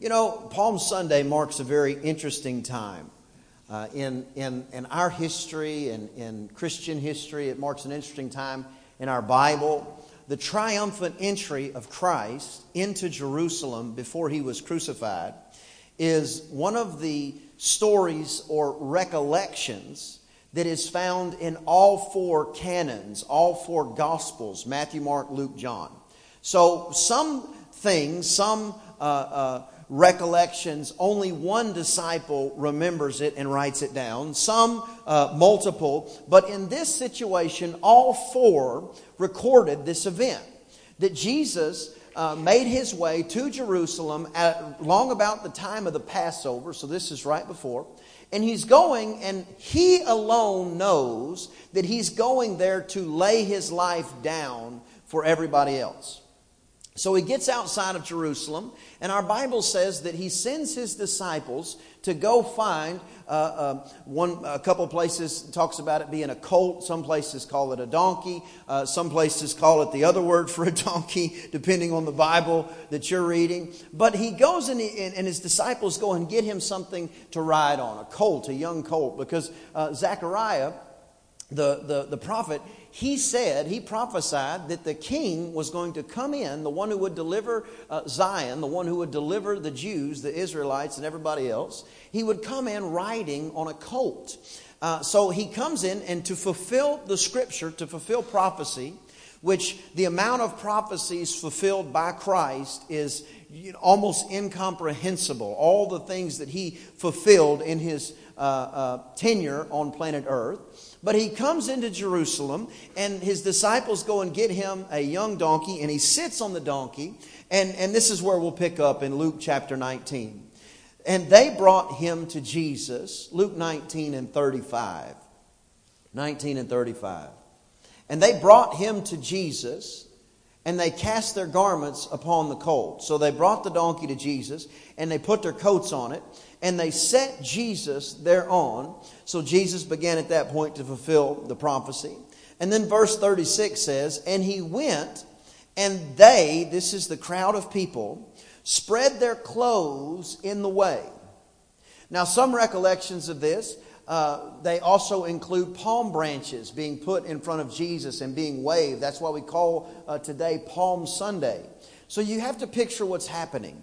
You know, Palm Sunday marks a very interesting time. Uh, in, in, in our history and in Christian history, it marks an interesting time in our Bible. The triumphant entry of Christ into Jerusalem before he was crucified is one of the stories or recollections that is found in all four canons, all four gospels Matthew, Mark, Luke, John. So, some things, some uh, uh, recollections, only one disciple remembers it and writes it down, some uh, multiple, but in this situation, all four recorded this event. That Jesus uh, made his way to Jerusalem at long about the time of the Passover, so this is right before. And he's going, and he alone knows that he's going there to lay his life down for everybody else. So he gets outside of Jerusalem, and our Bible says that he sends his disciples to go find uh, uh, one. A couple places talks about it being a colt. Some places call it a donkey. Uh, some places call it the other word for a donkey, depending on the Bible that you're reading. But he goes and, he, and his disciples go and get him something to ride on, a colt, a young colt, because uh, Zechariah, the, the, the prophet, he said, he prophesied that the king was going to come in, the one who would deliver uh, Zion, the one who would deliver the Jews, the Israelites, and everybody else. He would come in riding on a colt. Uh, so he comes in, and to fulfill the scripture, to fulfill prophecy, which the amount of prophecies fulfilled by Christ is almost incomprehensible. All the things that he fulfilled in his uh, uh, tenure on planet Earth. But he comes into Jerusalem, and his disciples go and get him a young donkey, and he sits on the donkey. And, and this is where we'll pick up in Luke chapter 19. And they brought him to Jesus, Luke 19 and 35. 19 and 35. And they brought him to Jesus, and they cast their garments upon the colt. So they brought the donkey to Jesus, and they put their coats on it, and they set Jesus thereon. So Jesus began at that point to fulfill the prophecy. And then verse 36 says, And he went, and they, this is the crowd of people, spread their clothes in the way. Now, some recollections of this, uh, they also include palm branches being put in front of Jesus and being waved. That's why we call uh, today Palm Sunday. So you have to picture what's happening.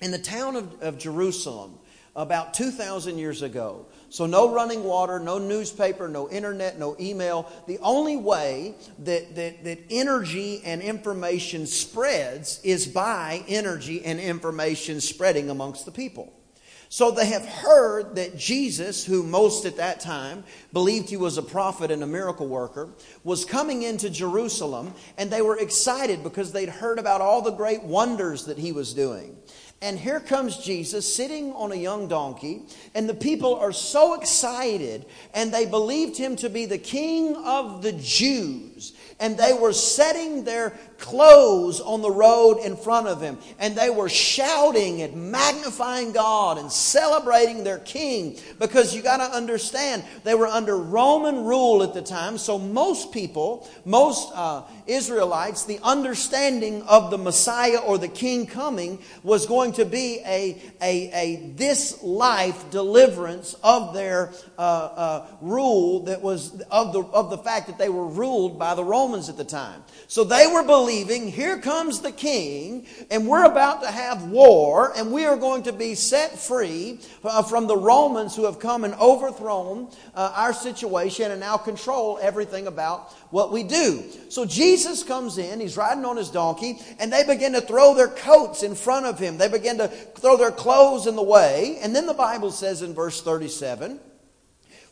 In the town of, of Jerusalem, about 2,000 years ago. So, no running water, no newspaper, no internet, no email. The only way that, that, that energy and information spreads is by energy and information spreading amongst the people. So they have heard that Jesus, who most at that time believed he was a prophet and a miracle worker, was coming into Jerusalem, and they were excited because they'd heard about all the great wonders that he was doing. And here comes Jesus sitting on a young donkey, and the people are so excited, and they believed him to be the king of the Jews. And they were setting their clothes on the road in front of him. And they were shouting and magnifying God and celebrating their king. Because you got to understand, they were under Roman rule at the time. So most people, most uh, Israelites, the understanding of the Messiah or the king coming was going to be a, a, a this life deliverance of their uh, uh, rule that was of the, of the fact that they were ruled by the Romans at the time. So they were believing here comes the king, and we're about to have war, and we are going to be set free uh, from the Romans who have come and overthrown uh, our situation and now control everything about what we do. So Jesus comes in, he's riding on his donkey, and they begin to throw their coats in front of him. They begin to throw their clothes in the way. And then the Bible says in verse 37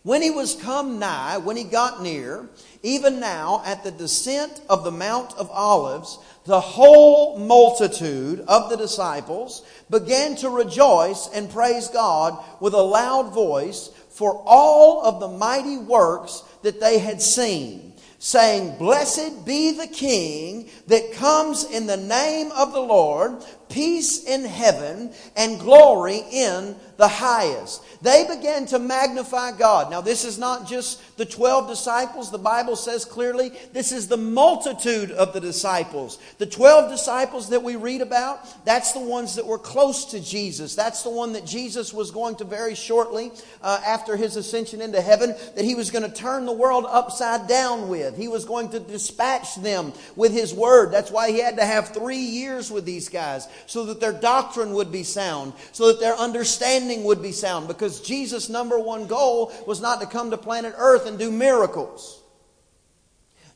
when he was come nigh, when he got near, even now at the descent of the Mount of Olives, the whole multitude of the disciples began to rejoice and praise God with a loud voice for all of the mighty works that they had seen, saying, Blessed be the King that comes in the name of the Lord, peace in heaven and glory in the highest. They began to magnify God. Now, this is not just the 12 disciples. The Bible says clearly this is the multitude of the disciples. The 12 disciples that we read about, that's the ones that were close to Jesus. That's the one that Jesus was going to very shortly uh, after his ascension into heaven, that he was going to turn the world upside down with. He was going to dispatch them with his word. That's why he had to have three years with these guys, so that their doctrine would be sound, so that their understanding would be sound, because Jesus' number one goal was not to come to planet Earth and do miracles.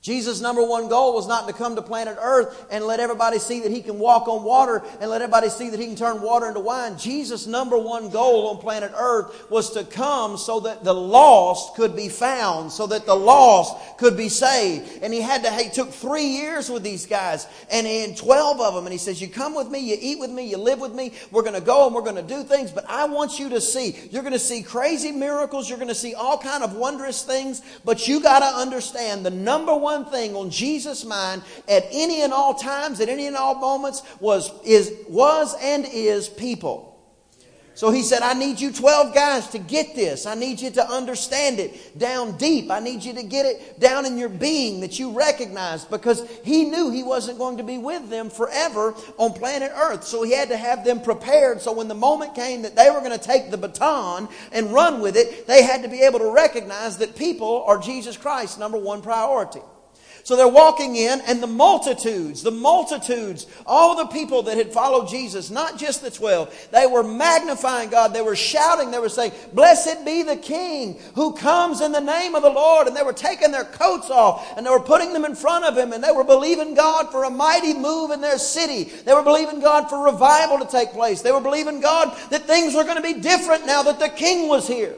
Jesus' number one goal was not to come to planet Earth and let everybody see that he can walk on water and let everybody see that he can turn water into wine. Jesus' number one goal on planet Earth was to come so that the lost could be found, so that the lost could be saved. And he had to, he took three years with these guys and in 12 of them. And he says, You come with me, you eat with me, you live with me. We're going to go and we're going to do things, but I want you to see. You're going to see crazy miracles. You're going to see all kind of wondrous things, but you got to understand the number one one thing on Jesus' mind at any and all times, at any and all moments, was, is, was and is people. So he said, I need you 12 guys to get this. I need you to understand it down deep. I need you to get it down in your being that you recognize because he knew he wasn't going to be with them forever on planet Earth. So he had to have them prepared. So when the moment came that they were going to take the baton and run with it, they had to be able to recognize that people are Jesus Christ's number one priority. So they're walking in, and the multitudes, the multitudes, all the people that had followed Jesus, not just the 12, they were magnifying God. They were shouting. They were saying, Blessed be the King who comes in the name of the Lord. And they were taking their coats off and they were putting them in front of Him. And they were believing God for a mighty move in their city. They were believing God for revival to take place. They were believing God that things were going to be different now that the King was here.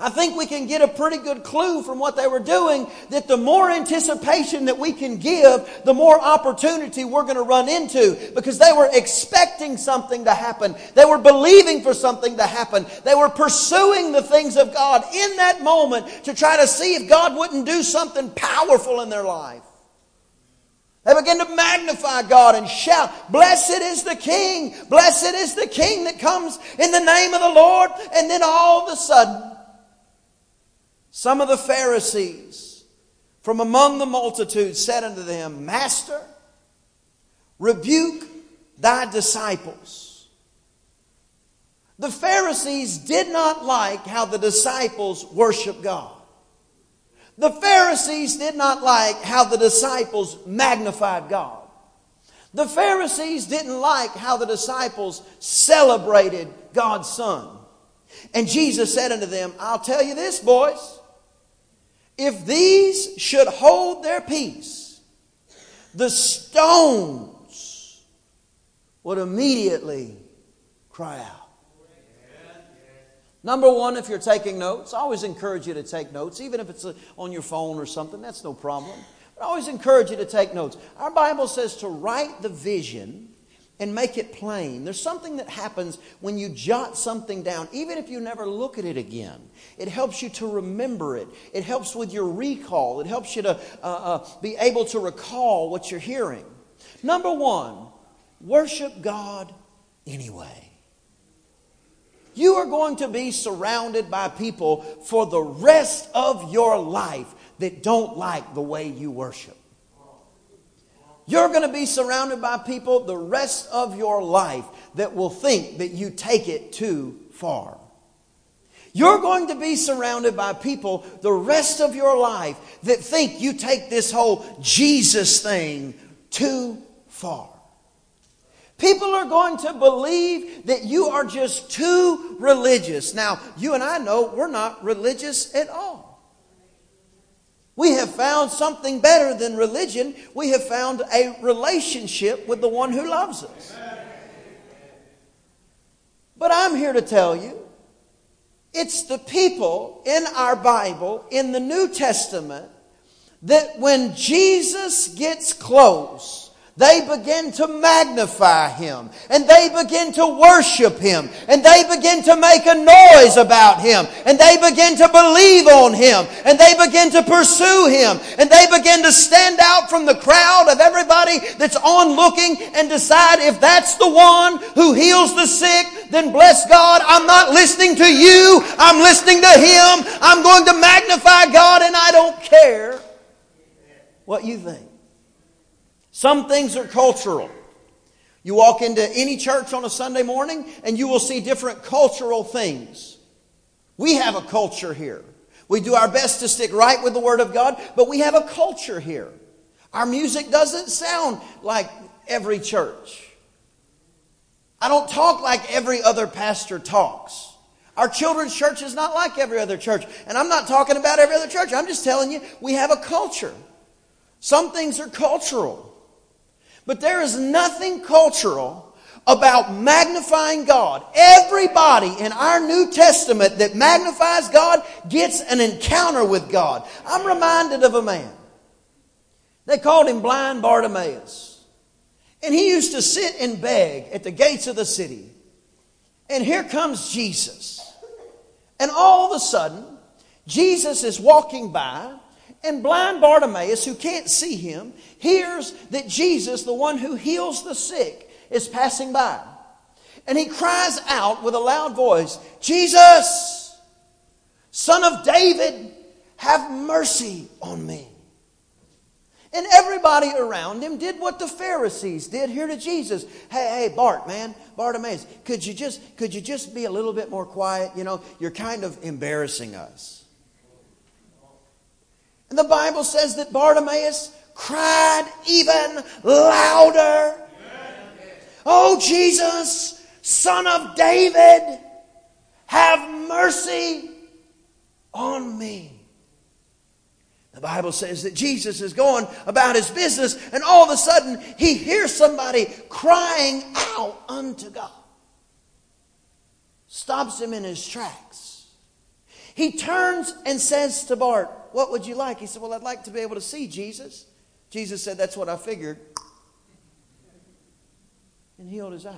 I think we can get a pretty good clue from what they were doing that the more anticipation that we can give, the more opportunity we're going to run into because they were expecting something to happen. They were believing for something to happen. They were pursuing the things of God in that moment to try to see if God wouldn't do something powerful in their life. They began to magnify God and shout, Blessed is the King! Blessed is the King that comes in the name of the Lord. And then all of a sudden, some of the Pharisees from among the multitude said unto them, Master, rebuke thy disciples. The Pharisees did not like how the disciples worship God. The Pharisees did not like how the disciples magnified God. The Pharisees didn't like how the disciples celebrated God's Son. And Jesus said unto them, I'll tell you this, boys. If these should hold their peace, the stones would immediately cry out. Number one, if you're taking notes, I always encourage you to take notes, even if it's uh, on your phone or something, that's no problem. But I always encourage you to take notes. Our Bible says to write the vision and make it plain. There's something that happens when you jot something down, even if you never look at it again. It helps you to remember it, it helps with your recall, it helps you to uh, uh, be able to recall what you're hearing. Number one, worship God anyway. You are going to be surrounded by people for the rest of your life that don't like the way you worship. You're going to be surrounded by people the rest of your life that will think that you take it too far. You're going to be surrounded by people the rest of your life that think you take this whole Jesus thing too far. People are going to believe that you are just too religious. Now, you and I know we're not religious at all. We have found something better than religion. We have found a relationship with the one who loves us. But I'm here to tell you it's the people in our Bible, in the New Testament, that when Jesus gets close, they begin to magnify him and they begin to worship him and they begin to make a noise about him and they begin to believe on him and they begin to pursue him and they begin to stand out from the crowd of everybody that's on looking and decide if that's the one who heals the sick, then bless God. I'm not listening to you. I'm listening to him. I'm going to magnify God and I don't care what you think. Some things are cultural. You walk into any church on a Sunday morning and you will see different cultural things. We have a culture here. We do our best to stick right with the Word of God, but we have a culture here. Our music doesn't sound like every church. I don't talk like every other pastor talks. Our children's church is not like every other church. And I'm not talking about every other church. I'm just telling you, we have a culture. Some things are cultural. But there is nothing cultural about magnifying God. Everybody in our New Testament that magnifies God gets an encounter with God. I'm reminded of a man. They called him blind Bartimaeus. And he used to sit and beg at the gates of the city. And here comes Jesus. And all of a sudden, Jesus is walking by and blind Bartimaeus, who can't see him, hears that Jesus, the one who heals the sick, is passing by. And he cries out with a loud voice, Jesus, son of David, have mercy on me. And everybody around him did what the Pharisees did here to Jesus. Hey, hey, Bart, man, Bartimaeus, could you just could you just be a little bit more quiet? You know, you're kind of embarrassing us. And the Bible says that Bartimaeus cried even louder. Oh, Jesus, son of David, have mercy on me. The Bible says that Jesus is going about his business, and all of a sudden he hears somebody crying out unto God. Stops him in his tracks. He turns and says to Bart, what would you like? He said, Well, I'd like to be able to see Jesus. Jesus said, That's what I figured. And healed his eyes.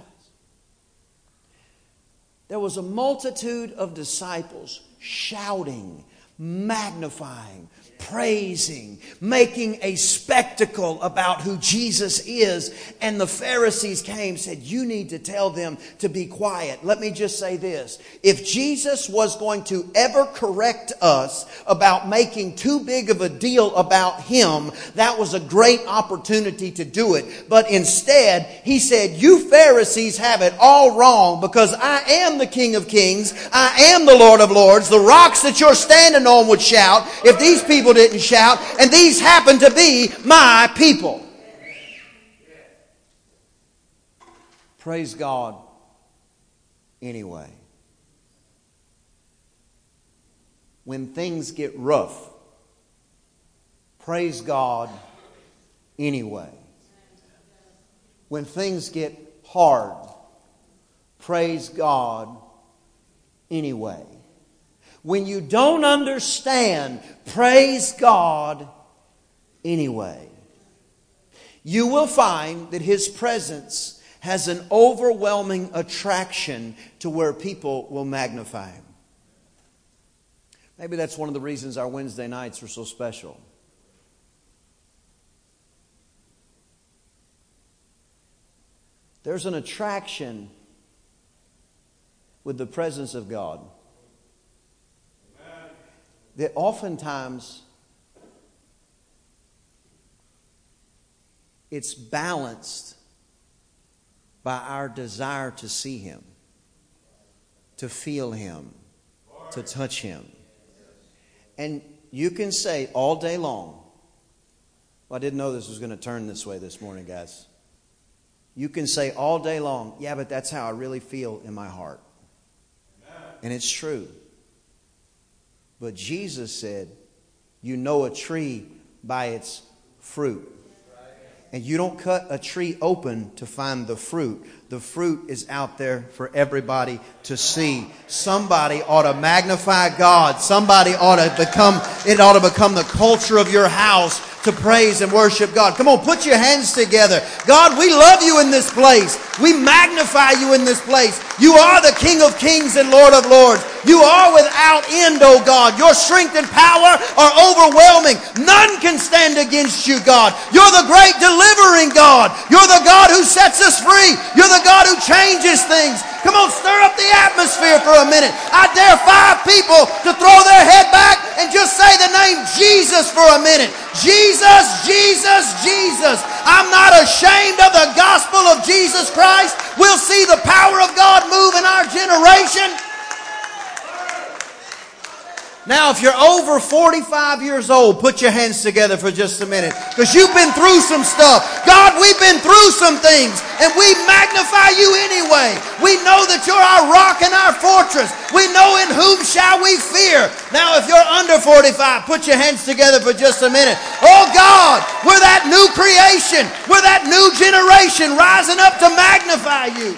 There was a multitude of disciples shouting, magnifying, praising, making a spectacle about who Jesus is. And the Pharisees came said, you need to tell them to be quiet. Let me just say this. If Jesus was going to ever correct us about making too big of a deal about him, that was a great opportunity to do it. But instead, he said, you Pharisees have it all wrong because I am the King of Kings. I am the Lord of Lords. The rocks that you're standing on would shout. If these people people didn't shout, and these happen to be my people. Praise God anyway. When things get rough, praise God anyway. When things get hard, praise God anyway. When you don't understand, praise God anyway. You will find that His presence has an overwhelming attraction to where people will magnify Him. Maybe that's one of the reasons our Wednesday nights are so special. There's an attraction with the presence of God that oftentimes it's balanced by our desire to see Him, to feel Him, to touch Him. And you can say all day long, well, I didn't know this was going to turn this way this morning, guys. You can say all day long, yeah, but that's how I really feel in my heart. And it's true. But Jesus said, You know a tree by its fruit. And you don't cut a tree open to find the fruit. The fruit is out there for everybody to see. Somebody ought to magnify God. Somebody ought to become, it ought to become the culture of your house to praise and worship God. Come on, put your hands together. God, we love you in this place. We magnify you in this place. You are the King of kings and Lord of lords. You are without end, O God. Your strength and power are overwhelming. None can stand against you, God. You're the great delivering God. You're the God who sets us free. You're the God who changes things. Come on, stir up the atmosphere for a minute. I dare five people to throw their head back and just say the name Jesus for a minute. Jesus, Jesus, Jesus. I'm not ashamed of the gospel of Jesus Christ. We'll see the power of God move in our generation. Now, if you're over 45 years old, put your hands together for just a minute. Because you've been through some stuff. God, we've been through some things. And we magnify you anyway. We know that you're our rock and our fortress. We know in whom shall we fear. Now, if you're under 45, put your hands together for just a minute. Oh God, we're that new creation. We're that new generation rising up to magnify you.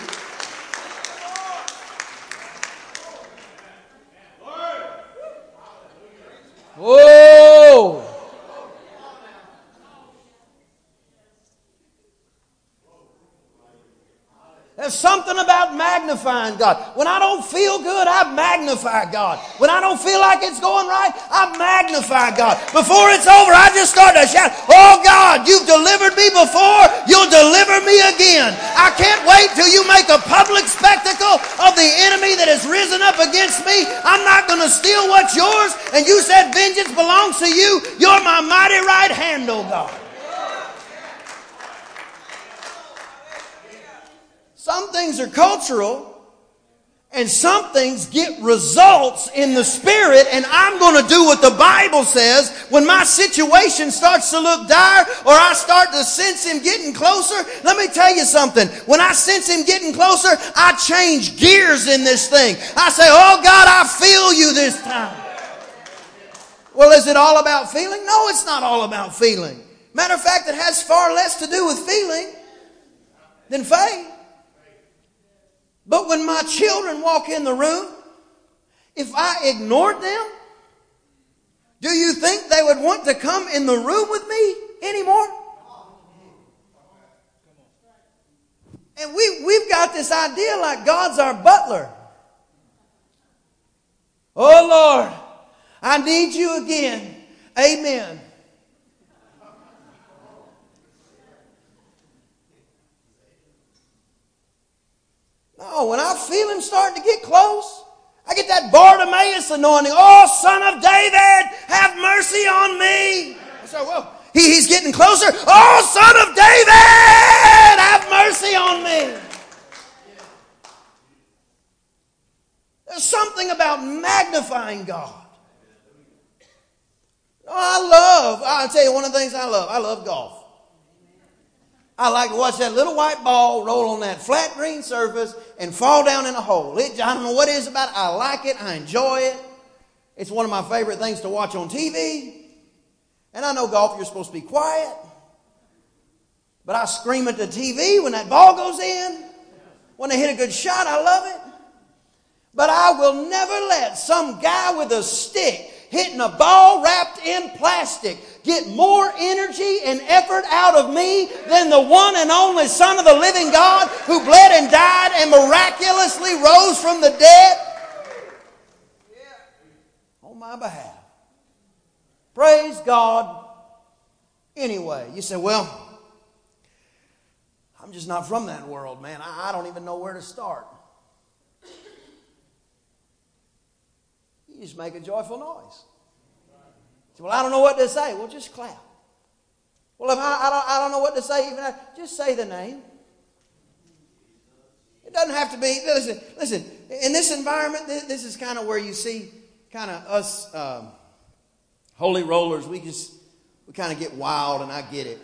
哦。There's something about magnifying God. When I don't feel good, I magnify God. When I don't feel like it's going right, I magnify God. Before it's over, I just start to shout, Oh God, you've delivered me before, you'll deliver me again. I can't wait till you make a public spectacle of the enemy that has risen up against me. I'm not going to steal what's yours. And you said vengeance belongs to you. You're my mighty right hand, oh God. Some things are cultural, and some things get results in the spirit, and I'm going to do what the Bible says when my situation starts to look dire or I start to sense Him getting closer. Let me tell you something. When I sense Him getting closer, I change gears in this thing. I say, Oh God, I feel you this time. Well, is it all about feeling? No, it's not all about feeling. Matter of fact, it has far less to do with feeling than faith. But when my children walk in the room, if I ignored them, do you think they would want to come in the room with me anymore? And we, we've got this idea like God's our butler. Oh Lord, I need you again. Amen. No, when I feel him starting to get close, I get that Bartimaeus anointing. Oh, son of David, have mercy on me. Say, well, he, he's getting closer. Oh, son of David, have mercy on me. There's something about magnifying God. Oh, I love, I'll tell you one of the things I love. I love golf. I like to watch that little white ball roll on that flat green surface and fall down in a hole. It, I don't know what it is about it. I like it. I enjoy it. It's one of my favorite things to watch on TV. And I know golf, you're supposed to be quiet. But I scream at the TV when that ball goes in. When they hit a good shot, I love it. But I will never let some guy with a stick hitting a ball wrapped in plastic get more energy and effort out of me than the one and only Son of the living God who bled and died and miraculously rose from the dead on my behalf. Praise God. Anyway, you say, well, I'm just not from that world, man. I don't even know where to start. You just make a joyful noise. Well, I don't know what to say. Well, just clap. Well, if I, I, don't, I don't know what to say, even just say the name. It doesn't have to be. Listen, listen. In this environment, this is kind of where you see kind of us um, holy rollers. We just we kind of get wild, and I get it.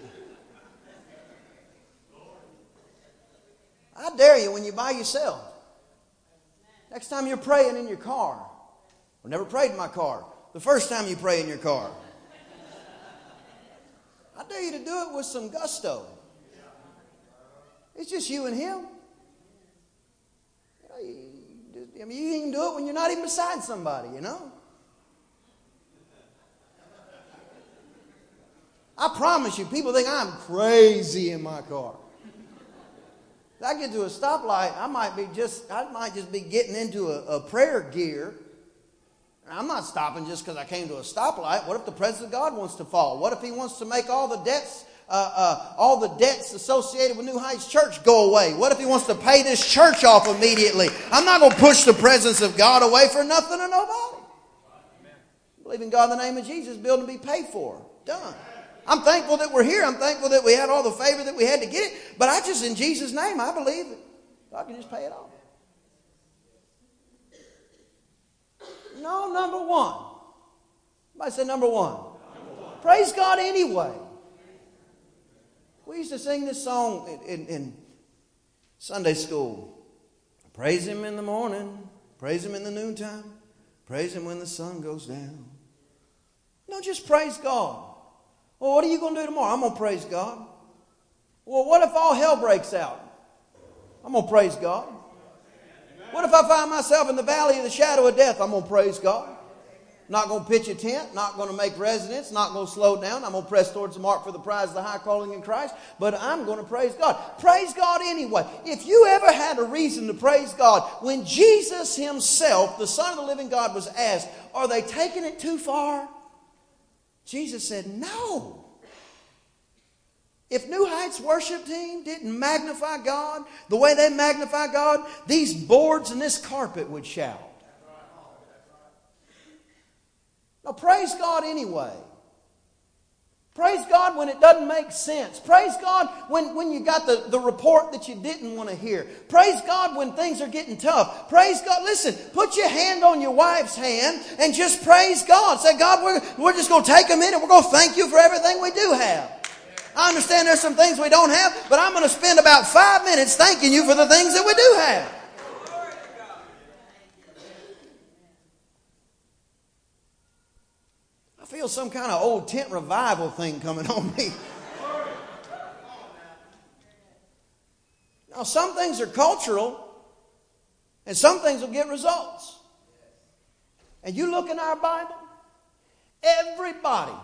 I dare you when you're by yourself. Next time you're praying in your car, I never prayed in my car. The first time you pray in your car. I dare you to do it with some gusto. It's just you and him. I mean, you can do it when you're not even beside somebody, you know? I promise you, people think I'm crazy in my car. If I get to a stoplight, I might be just I might just be getting into a, a prayer gear. I'm not stopping just because I came to a stoplight. What if the presence of God wants to fall? What if He wants to make all the debts uh, uh, all the debts associated with New Heights Church go away? What if he wants to pay this church off immediately? I'm not going to push the presence of God away for nothing or nobody. Believe in God in the name of Jesus, building to be paid for. Done. I'm thankful that we're here. I'm thankful that we had all the favor that we had to get it. But I just, in Jesus' name, I believe that God can just pay it off. No, number one. Somebody say number one. Number one. Praise God anyway. We used to sing this song in, in, in Sunday school. Praise Him in the morning, praise Him in the noontime, praise Him when the sun goes down. No, just praise God. Well, what are you going to do tomorrow? I'm going to praise God. Well, what if all hell breaks out? I'm going to praise God. What if I find myself in the valley of the shadow of death? I'm going to praise God. Not going to pitch a tent, not going to make residence, not going to slow down. I'm going to press towards the mark for the prize of the high calling in Christ, but I'm going to praise God. Praise God anyway. If you ever had a reason to praise God, when Jesus Himself, the Son of the living God, was asked, Are they taking it too far? Jesus said, No. If New Heights worship team didn't magnify God the way they magnify God, these boards and this carpet would shout. Now, praise God anyway. Praise God when it doesn't make sense. Praise God when, when you got the, the report that you didn't want to hear. Praise God when things are getting tough. Praise God. Listen, put your hand on your wife's hand and just praise God. Say, God, we're, we're just going to take a minute. We're going to thank you for everything we do have. I understand there's some things we don't have, but I'm going to spend about five minutes thanking you for the things that we do have. I feel some kind of old tent revival thing coming on me. Now, some things are cultural, and some things will get results. And you look in our Bible, everybody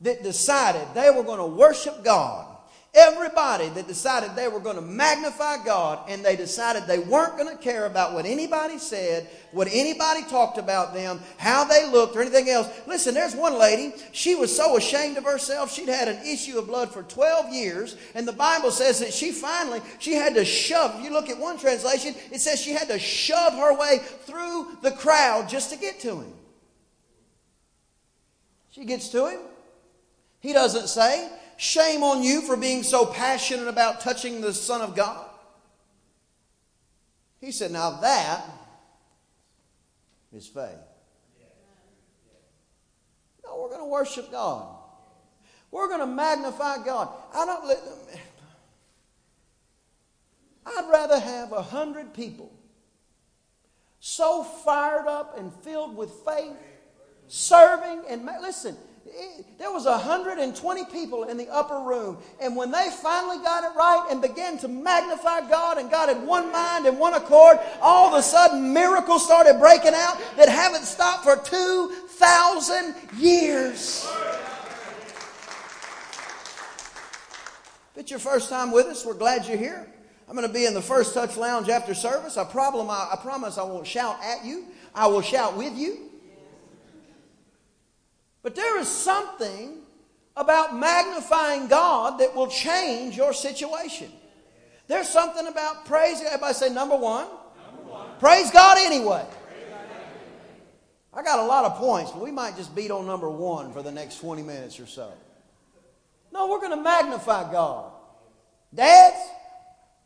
that decided they were going to worship God Everybody that decided they were going to magnify God and they decided they weren't going to care about what anybody said, what anybody talked about them, how they looked, or anything else. Listen, there's one lady, she was so ashamed of herself, she'd had an issue of blood for 12 years, and the Bible says that she finally, she had to shove, you look at one translation, it says she had to shove her way through the crowd just to get to him. She gets to him. He doesn't say, Shame on you for being so passionate about touching the Son of God. He said, Now that is faith. No, we're going to worship God. We're going to magnify God. I don't. I'd rather have a hundred people so fired up and filled with faith, serving and listen there was 120 people in the upper room. And when they finally got it right and began to magnify god and God in one mind and one accord all of a sudden miracles started breaking out that haven't stopped for 2000 years. If it's your first time with us we're glad you're here. I'm going to be in the first touch lounge after service. I, problem, I, I promise i won't shout at you. I will shout with you but there is something about magnifying God that will change your situation. There's something about praise. Everybody say number one. Number one. Praise God anyway. I got a lot of points, but we might just beat on number one for the next 20 minutes or so. No, we're going to magnify God. Dads,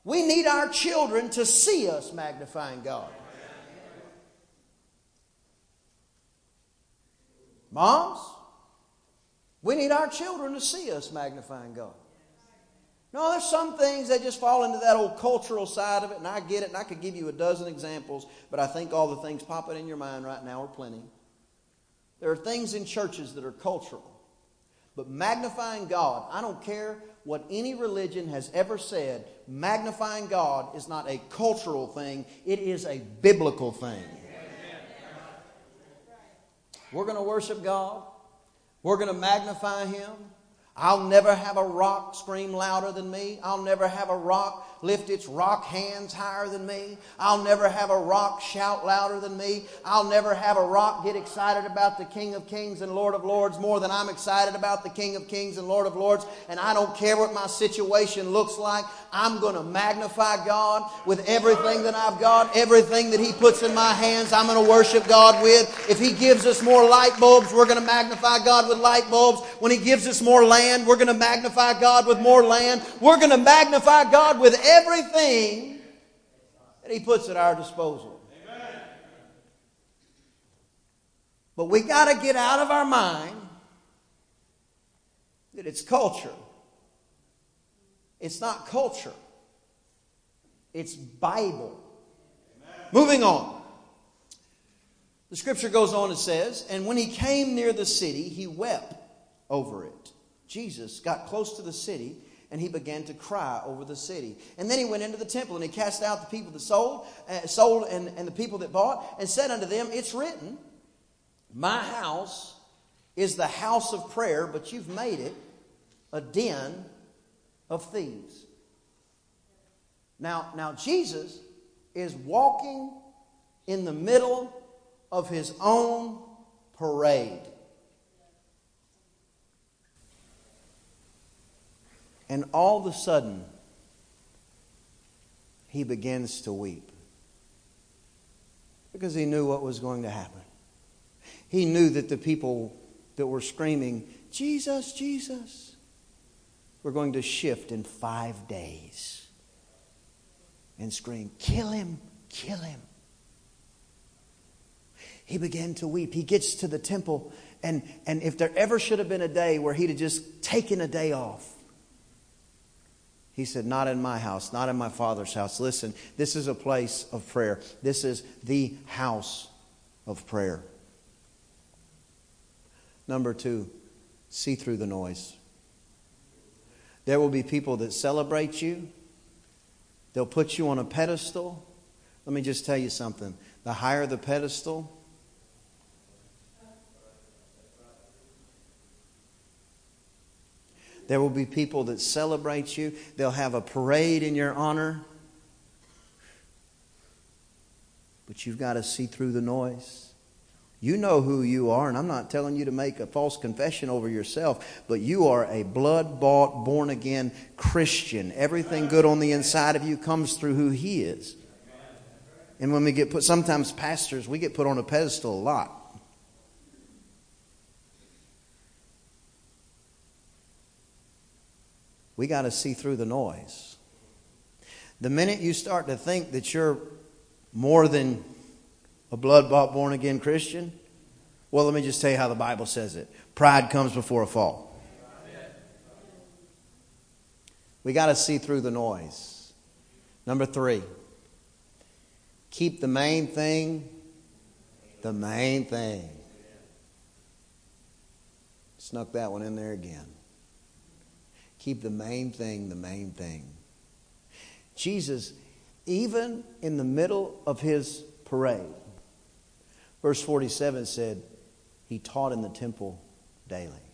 we need our children to see us magnifying God. Moms, we need our children to see us magnifying God. No, there's some things that just fall into that old cultural side of it, and I get it, and I could give you a dozen examples, but I think all the things popping in your mind right now are plenty. There are things in churches that are cultural, but magnifying God, I don't care what any religion has ever said, magnifying God is not a cultural thing, it is a biblical thing. We're going to worship God. We're going to magnify Him. I'll never have a rock scream louder than me. I'll never have a rock lift its rock hands higher than me. I'll never have a rock shout louder than me. I'll never have a rock get excited about the King of Kings and Lord of Lords more than I'm excited about the King of Kings and Lord of Lords. And I don't care what my situation looks like. I'm going to magnify God with everything that I've got, everything that He puts in my hands. I'm going to worship God with. If He gives us more light bulbs, we're going to magnify God with light bulbs. When He gives us more land, we're going to magnify God with more land. We're going to magnify God with everything that He puts at our disposal. But we got to get out of our mind that it's culture. It's not culture, it's Bible. Amen. Moving on. The scripture goes on and says, And when he came near the city, he wept over it. Jesus got close to the city and he began to cry over the city. And then he went into the temple and he cast out the people that sold, uh, sold and, and the people that bought, and said unto them, It's written, My house is the house of prayer, but you've made it a den of thieves. Now, now Jesus is walking in the middle of his own parade. And all of a sudden, he begins to weep because he knew what was going to happen. He knew that the people that were screaming, Jesus, Jesus, were going to shift in five days and scream, Kill him, kill him. He began to weep. He gets to the temple, and, and if there ever should have been a day where he'd have just taken a day off, he said, Not in my house, not in my father's house. Listen, this is a place of prayer. This is the house of prayer. Number two, see through the noise. There will be people that celebrate you, they'll put you on a pedestal. Let me just tell you something the higher the pedestal, There will be people that celebrate you. They'll have a parade in your honor. But you've got to see through the noise. You know who you are, and I'm not telling you to make a false confession over yourself, but you are a blood bought, born again Christian. Everything good on the inside of you comes through who He is. And when we get put, sometimes pastors, we get put on a pedestal a lot. We got to see through the noise. The minute you start to think that you're more than a blood bought, born again Christian, well, let me just tell you how the Bible says it pride comes before a fall. We got to see through the noise. Number three, keep the main thing the main thing. Snuck that one in there again. Keep the main thing the main thing. Jesus, even in the middle of his parade, verse 47 said, He taught in the temple daily.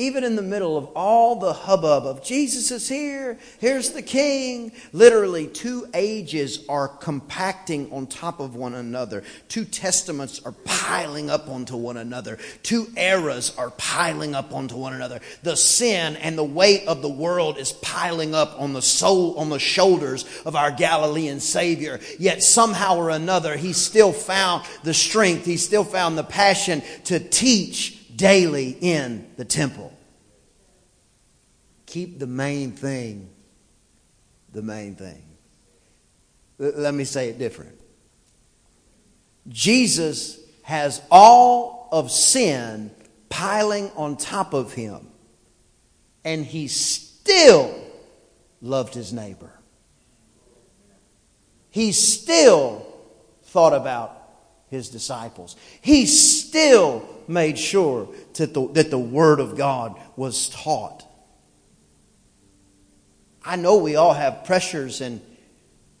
Even in the middle of all the hubbub of Jesus is here, here's the king, literally two ages are compacting on top of one another. Two testaments are piling up onto one another. Two eras are piling up onto one another. The sin and the weight of the world is piling up on the soul, on the shoulders of our Galilean Savior. Yet somehow or another, he still found the strength, he still found the passion to teach daily in the temple. Keep the main thing the main thing. Let me say it different. Jesus has all of sin piling on top of him, and he still loved his neighbor. He still thought about his disciples. He still made sure that the, that the Word of God was taught. I know we all have pressures and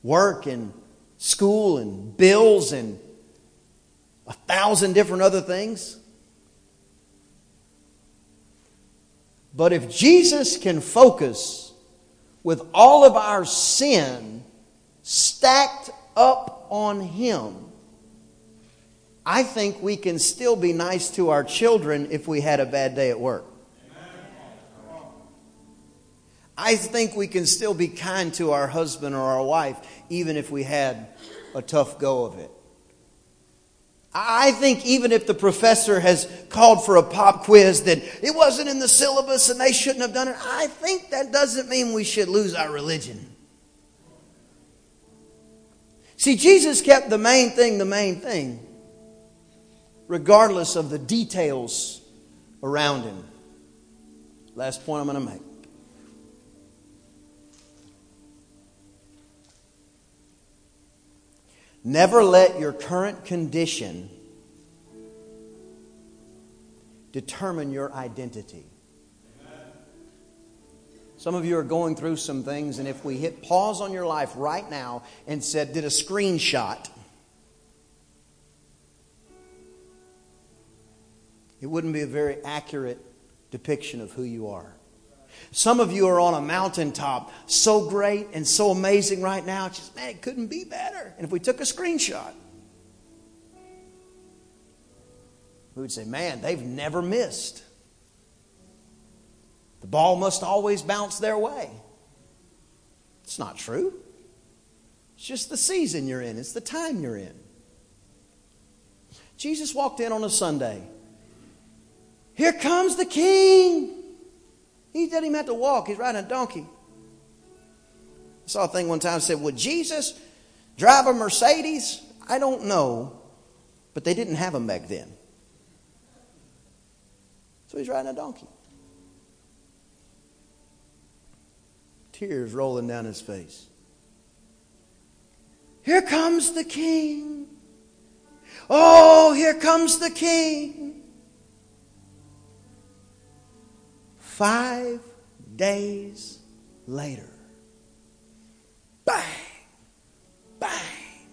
work and school and bills and a thousand different other things. But if Jesus can focus with all of our sin stacked up on Him, I think we can still be nice to our children if we had a bad day at work. I think we can still be kind to our husband or our wife even if we had a tough go of it. I think even if the professor has called for a pop quiz that it wasn't in the syllabus and they shouldn't have done it, I think that doesn't mean we should lose our religion. See, Jesus kept the main thing the main thing, regardless of the details around him. Last point I'm going to make. Never let your current condition determine your identity. Some of you are going through some things, and if we hit pause on your life right now and said, did a screenshot, it wouldn't be a very accurate depiction of who you are. Some of you are on a mountaintop, so great and so amazing right now. It's just, man, it couldn't be better. And if we took a screenshot, we would say, man, they've never missed. The ball must always bounce their way. It's not true. It's just the season you're in, it's the time you're in. Jesus walked in on a Sunday. Here comes the king. He didn't even have to walk, he's riding a donkey. I saw a thing one time said, Would Jesus drive a Mercedes? I don't know, but they didn't have them back then. So he's riding a donkey. Tears rolling down his face. Here comes the king. Oh, here comes the king. Five days later, bang, bang,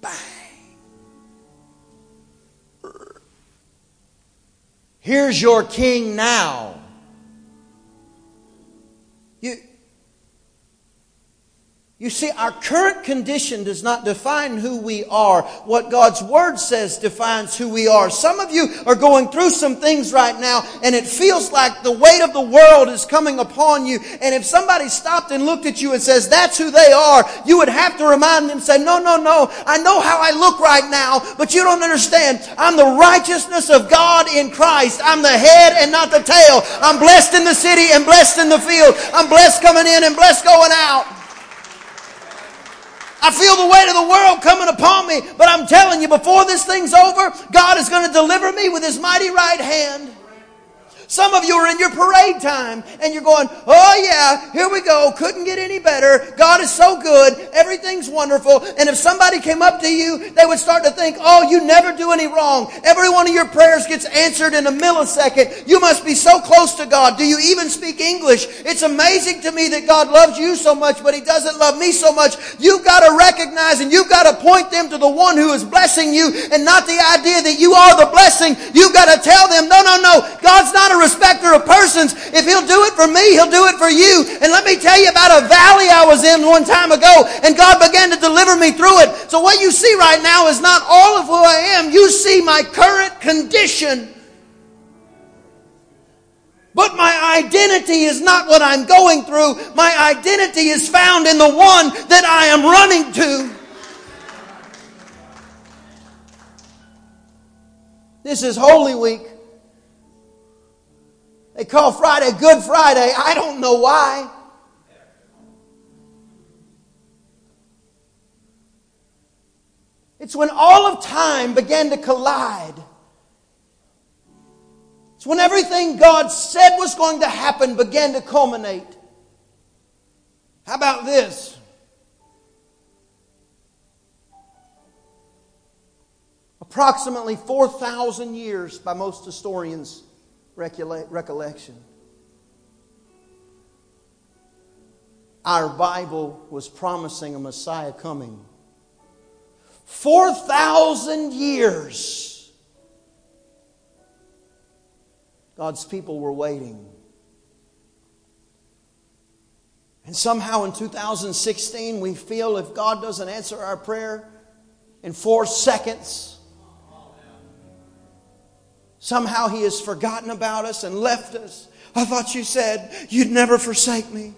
bang. Here's your king now. You, you see, our current condition does not define who we are. What God's Word says defines who we are. Some of you are going through some things right now, and it feels like the weight of the world is coming upon you. And if somebody stopped and looked at you and says, that's who they are, you would have to remind them, say, no, no, no, I know how I look right now, but you don't understand. I'm the righteousness of God in Christ. I'm the head and not the tail. I'm blessed in the city and blessed in the field. I'm blessed coming in and blessed going out. I feel the weight of the world coming upon me, but I'm telling you, before this thing's over, God is going to deliver me with His mighty right hand. Some of you are in your parade time and you're going, oh yeah, here we go. Couldn't get any better. God is so good. Everything's wonderful. And if somebody came up to you, they would start to think, oh, you never do any wrong. Every one of your prayers gets answered in a millisecond. You must be so close to God. Do you even speak English? It's amazing to me that God loves you so much, but He doesn't love me so much. You've got to recognize and you've got to point them to the one who is blessing you and not the idea that you are the blessing. You've got to tell them, no, no, no. God's not a respecter of persons. If he'll do it for me, he'll do it for you. And let me tell you about a valley I was in one time ago, and God began to deliver me through it. So what you see right now is not all of who I am. You see my current condition. But my identity is not what I'm going through. My identity is found in the one that I am running to. This is Holy Week. They call Friday Good Friday. I don't know why. It's when all of time began to collide. It's when everything God said was going to happen began to culminate. How about this? Approximately 4,000 years by most historians recollection. Our Bible was promising a Messiah coming. 4,000 years, God's people were waiting. And somehow in 2016, we feel if God doesn't answer our prayer in four seconds, somehow He has forgotten about us and left us. I thought you said you'd never forsake me.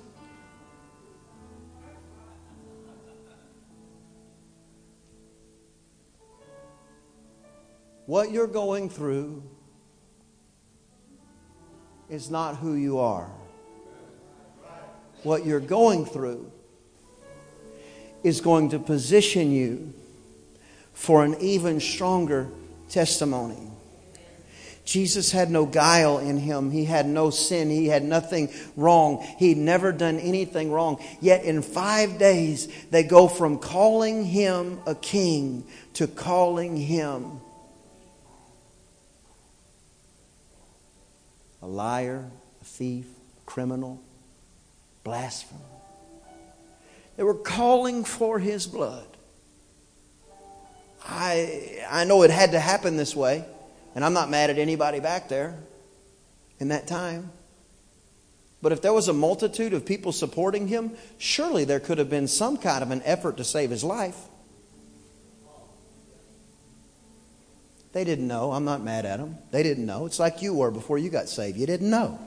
What you're going through is not who you are. What you're going through is going to position you for an even stronger testimony. Jesus had no guile in him. He had no sin. He had nothing wrong. He'd never done anything wrong. Yet in five days, they go from calling him a king to calling him a liar, a thief, a criminal, blasphemer. They were calling for his blood. I, I know it had to happen this way, and I'm not mad at anybody back there in that time. But if there was a multitude of people supporting him, surely there could have been some kind of an effort to save his life. They didn't know. I'm not mad at them. They didn't know. It's like you were before you got saved. You didn't know.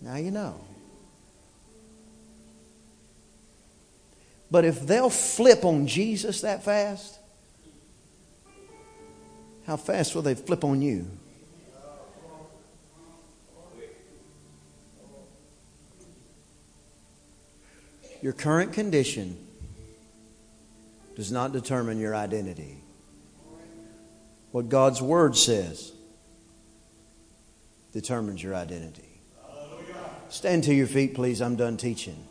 Now you know. But if they'll flip on Jesus that fast, how fast will they flip on you? Your current condition does not determine your identity what God's Word says determines your identity. Stand to your feet, please. I'm done teaching.